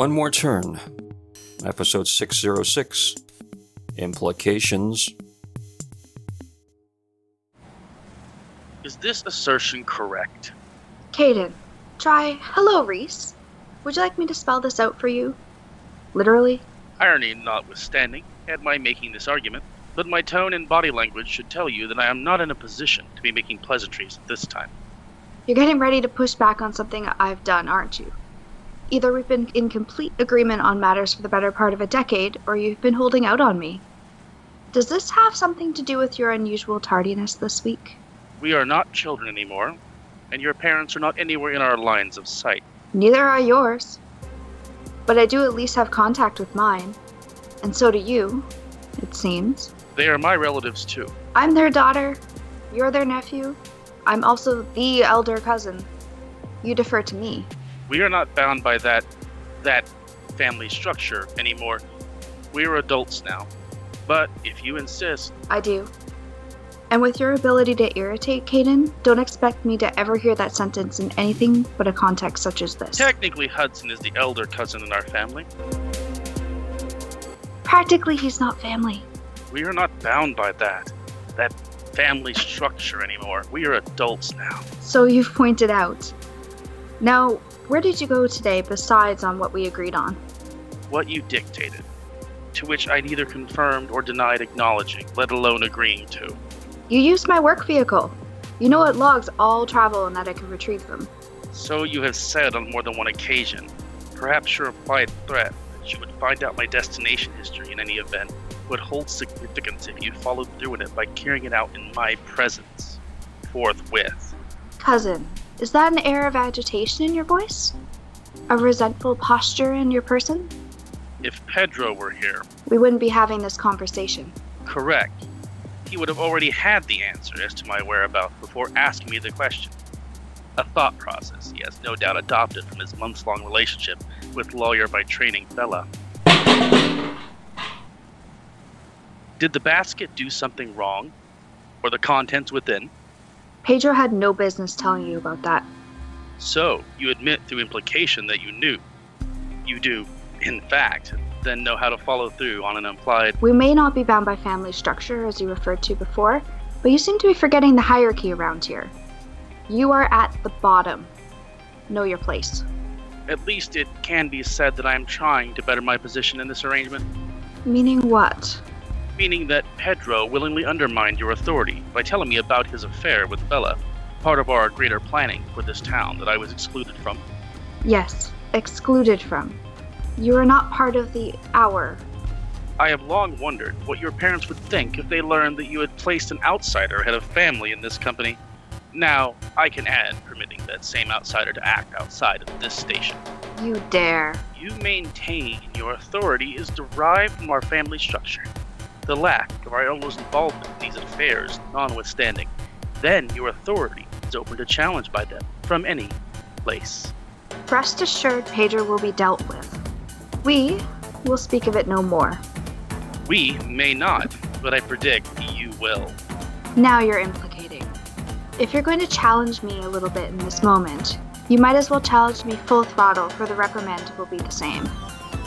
One More Turn, episode 606 Implications. Is this assertion correct? Caden, try hello, Reese. Would you like me to spell this out for you? Literally? Irony notwithstanding, at my making this argument, but my tone and body language should tell you that I am not in a position to be making pleasantries at this time. You're getting ready to push back on something I've done, aren't you? Either we've been in complete agreement on matters for the better part of a decade, or you've been holding out on me. Does this have something to do with your unusual tardiness this week? We are not children anymore, and your parents are not anywhere in our lines of sight. Neither are yours. But I do at least have contact with mine. And so do you, it seems. They are my relatives too. I'm their daughter. You're their nephew. I'm also the elder cousin. You defer to me. We are not bound by that that family structure anymore. We are adults now. But if you insist, I do. And with your ability to irritate Caden, don't expect me to ever hear that sentence in anything but a context such as this. technically Hudson is the elder cousin in our family. Practically, he's not family. We are not bound by that. That family structure anymore. We are adults now. So you've pointed out. Now, where did you go today besides on what we agreed on? What you dictated, to which I neither confirmed or denied acknowledging, let alone agreeing to. You used my work vehicle. You know it logs all travel and that I can retrieve them. So you have said on more than one occasion. Perhaps your implied threat that you would find out my destination history in any event would hold significance if you followed through in it by carrying it out in my presence. Forthwith. Cousin, is that an air of agitation in your voice? A resentful posture in your person? If Pedro were here, We wouldn't be having this conversation. correct, he would have already had the answer as to my whereabouts before asking me the question. A thought process he has no doubt adopted from his months long relationship with lawyer by training Bella. Did the basket do something wrong? Or the contents within? Pedro had no business telling you about that. So, you admit through implication that you knew. You do, in fact, then know how to follow through on an implied. We may not be bound by family structure, as you referred to before, but you seem to be forgetting the hierarchy around here. You are at the bottom. Know your place. At least it can be said that I am trying to better my position in this arrangement. Meaning what? Meaning that Pedro willingly undermined your authority by telling me about his affair with Bella, part of our greater planning for this town that I was excluded from. Yes, excluded from. You are not part of the hour. I have long wondered what your parents would think if they learned that you had placed an outsider head of family in this company. Now, I can add permitting that same outsider to act outside of this station. You dare. You maintain your authority is derived from our family structure. The lack of our elders' involvement in these affairs notwithstanding, then your authority is open to challenge by them from any place. Rest assured, Pedro will be dealt with. We will speak of it no more. We may not, but I predict you will. Now you're implicating. If you're going to challenge me a little bit in this moment, you might as well challenge me full throttle, for the reprimand will be the same.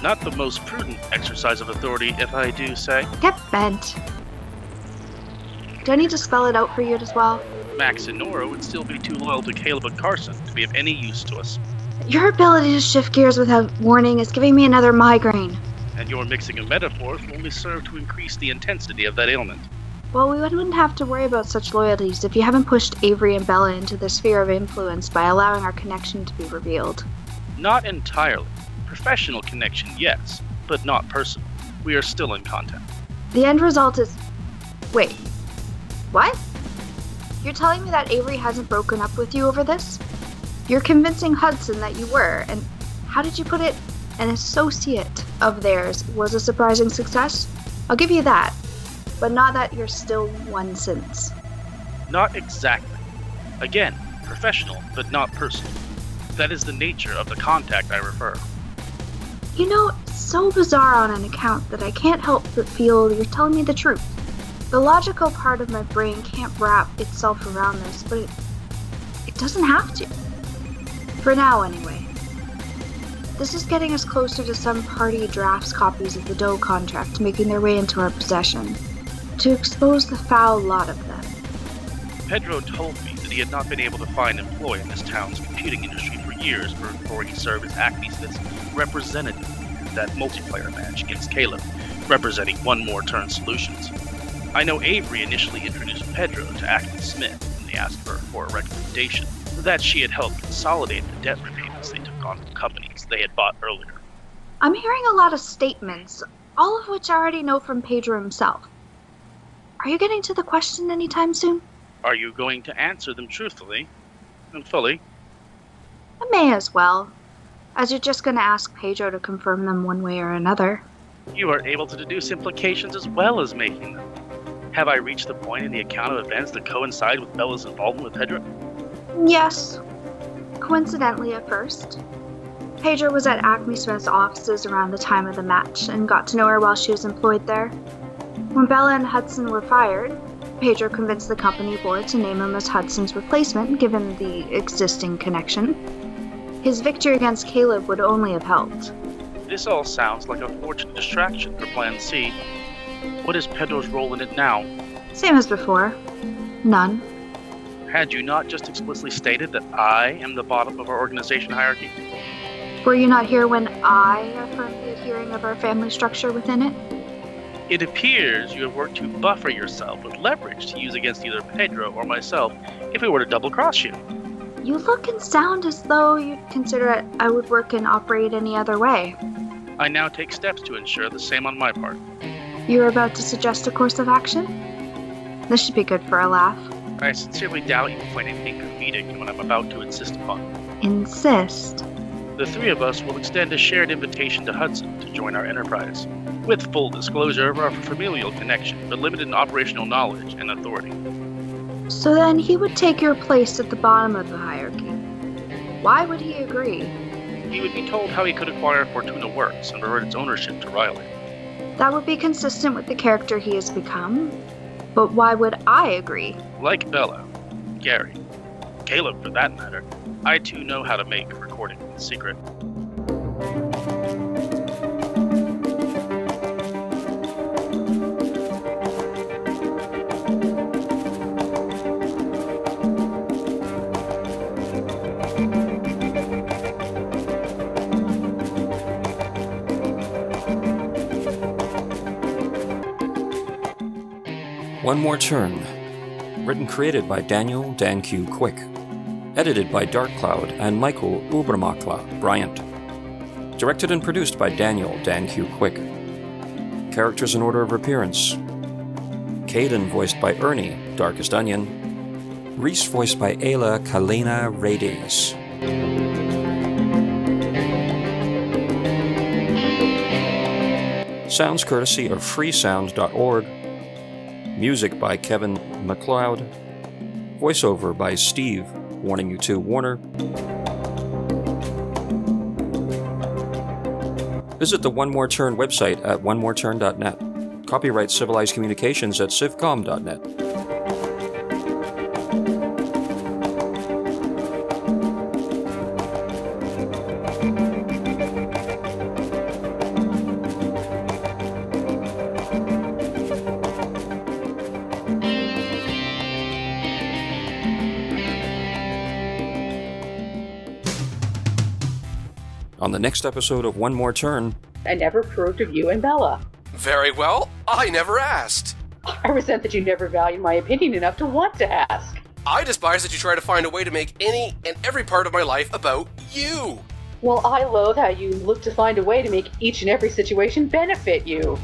Not the most prudent exercise of authority, if I do say. Get bent. Do I need to spell it out for you as well? Max and Nora would still be too loyal to Caleb and Carson to be of any use to us, Your ability to shift gears without warning is giving me another migraine. and your mixing of metaphors will only serve to increase the intensity of that ailment. Well, we wouldn't have to worry about such loyalties if you haven't pushed Avery and Bella into the sphere of influence by allowing our connection to be revealed. Not entirely. Professional connection, yes, but not personal. We are still in contact. The end result is. Wait. What? You're telling me that Avery hasn't broken up with you over this? You're convincing Hudson that you were, and how did you put it? An associate of theirs was a surprising success? I'll give you that. But not that you're still one since. Not exactly. Again, professional, but not personal. That is the nature of the contact I refer. You know, it's so bizarre on an account that I can't help but feel you're telling me the truth. The logical part of my brain can't wrap itself around this, but it, it doesn't have to. For now, anyway. This is getting us closer to some party drafts copies of the Doe contract making their way into our possession. To expose the foul lot of them. Pedro told me he had not been able to find employ in this town's computing industry for years before he served as Acme representative in that multiplayer match against Caleb, representing One More Turn Solutions. I know Avery initially introduced Pedro to Acme Smith when they asked her for a recommendation, that she had helped consolidate the debt repayments they took on from companies they had bought earlier. I'm hearing a lot of statements, all of which I already know from Pedro himself. Are you getting to the question anytime soon? Are you going to answer them truthfully and fully? I may as well, as you're just going to ask Pedro to confirm them one way or another. You are able to deduce implications as well as making them. Have I reached the point in the account of events that coincide with Bella's involvement with Pedro? Yes. Coincidentally, at first. Pedro was at Acme Smith's offices around the time of the match and got to know her while she was employed there. When Bella and Hudson were fired, Pedro convinced the company board to name him as Hudson's replacement, given the existing connection. His victory against Caleb would only have helped. This all sounds like a fortunate distraction for Plan C. What is Pedro's role in it now? Same as before. None. Had you not just explicitly stated that I am the bottom of our organization hierarchy? Were you not here when I affirmed the adhering of our family structure within it? It appears you have worked to buffer yourself with leverage to use against either Pedro or myself if we were to double cross you. You look and sound as though you'd consider I would work and operate any other way. I now take steps to ensure the same on my part. You're about to suggest a course of action? This should be good for a laugh. I sincerely doubt you will find anything comedic in what I'm about to insist upon. Insist. The three of us will extend a shared invitation to Hudson to join our enterprise, with full disclosure of our familial connection, but limited operational knowledge and authority. So then he would take your place at the bottom of the hierarchy. Why would he agree? He would be told how he could acquire Fortuna Works and revert its ownership to Riley. That would be consistent with the character he has become. But why would I agree? Like Bella, Gary, Caleb for that matter, I too know how to make a in secret. One More Turn. Written created by Daniel Dan Q. Quick. Edited by Dark Cloud and Michael Ubermakla Bryant. Directed and produced by Daniel Dan Q. Quick. Characters in order of appearance Caden, voiced by Ernie, Darkest Onion. Reese, voiced by Ayla Kalena Radius. Sounds courtesy of freesound.org. Music by Kevin MacLeod. Voiceover by Steve, Warning You to Warner. Visit the One More Turn website at onemoreturn.net. Copyright Civilized Communications at civcom.net. On the next episode of One More Turn, I never approved of you and Bella. Very well. I never asked. I resent that you never valued my opinion enough to want to ask. I despise that you try to find a way to make any and every part of my life about you. Well, I loathe how you look to find a way to make each and every situation benefit you.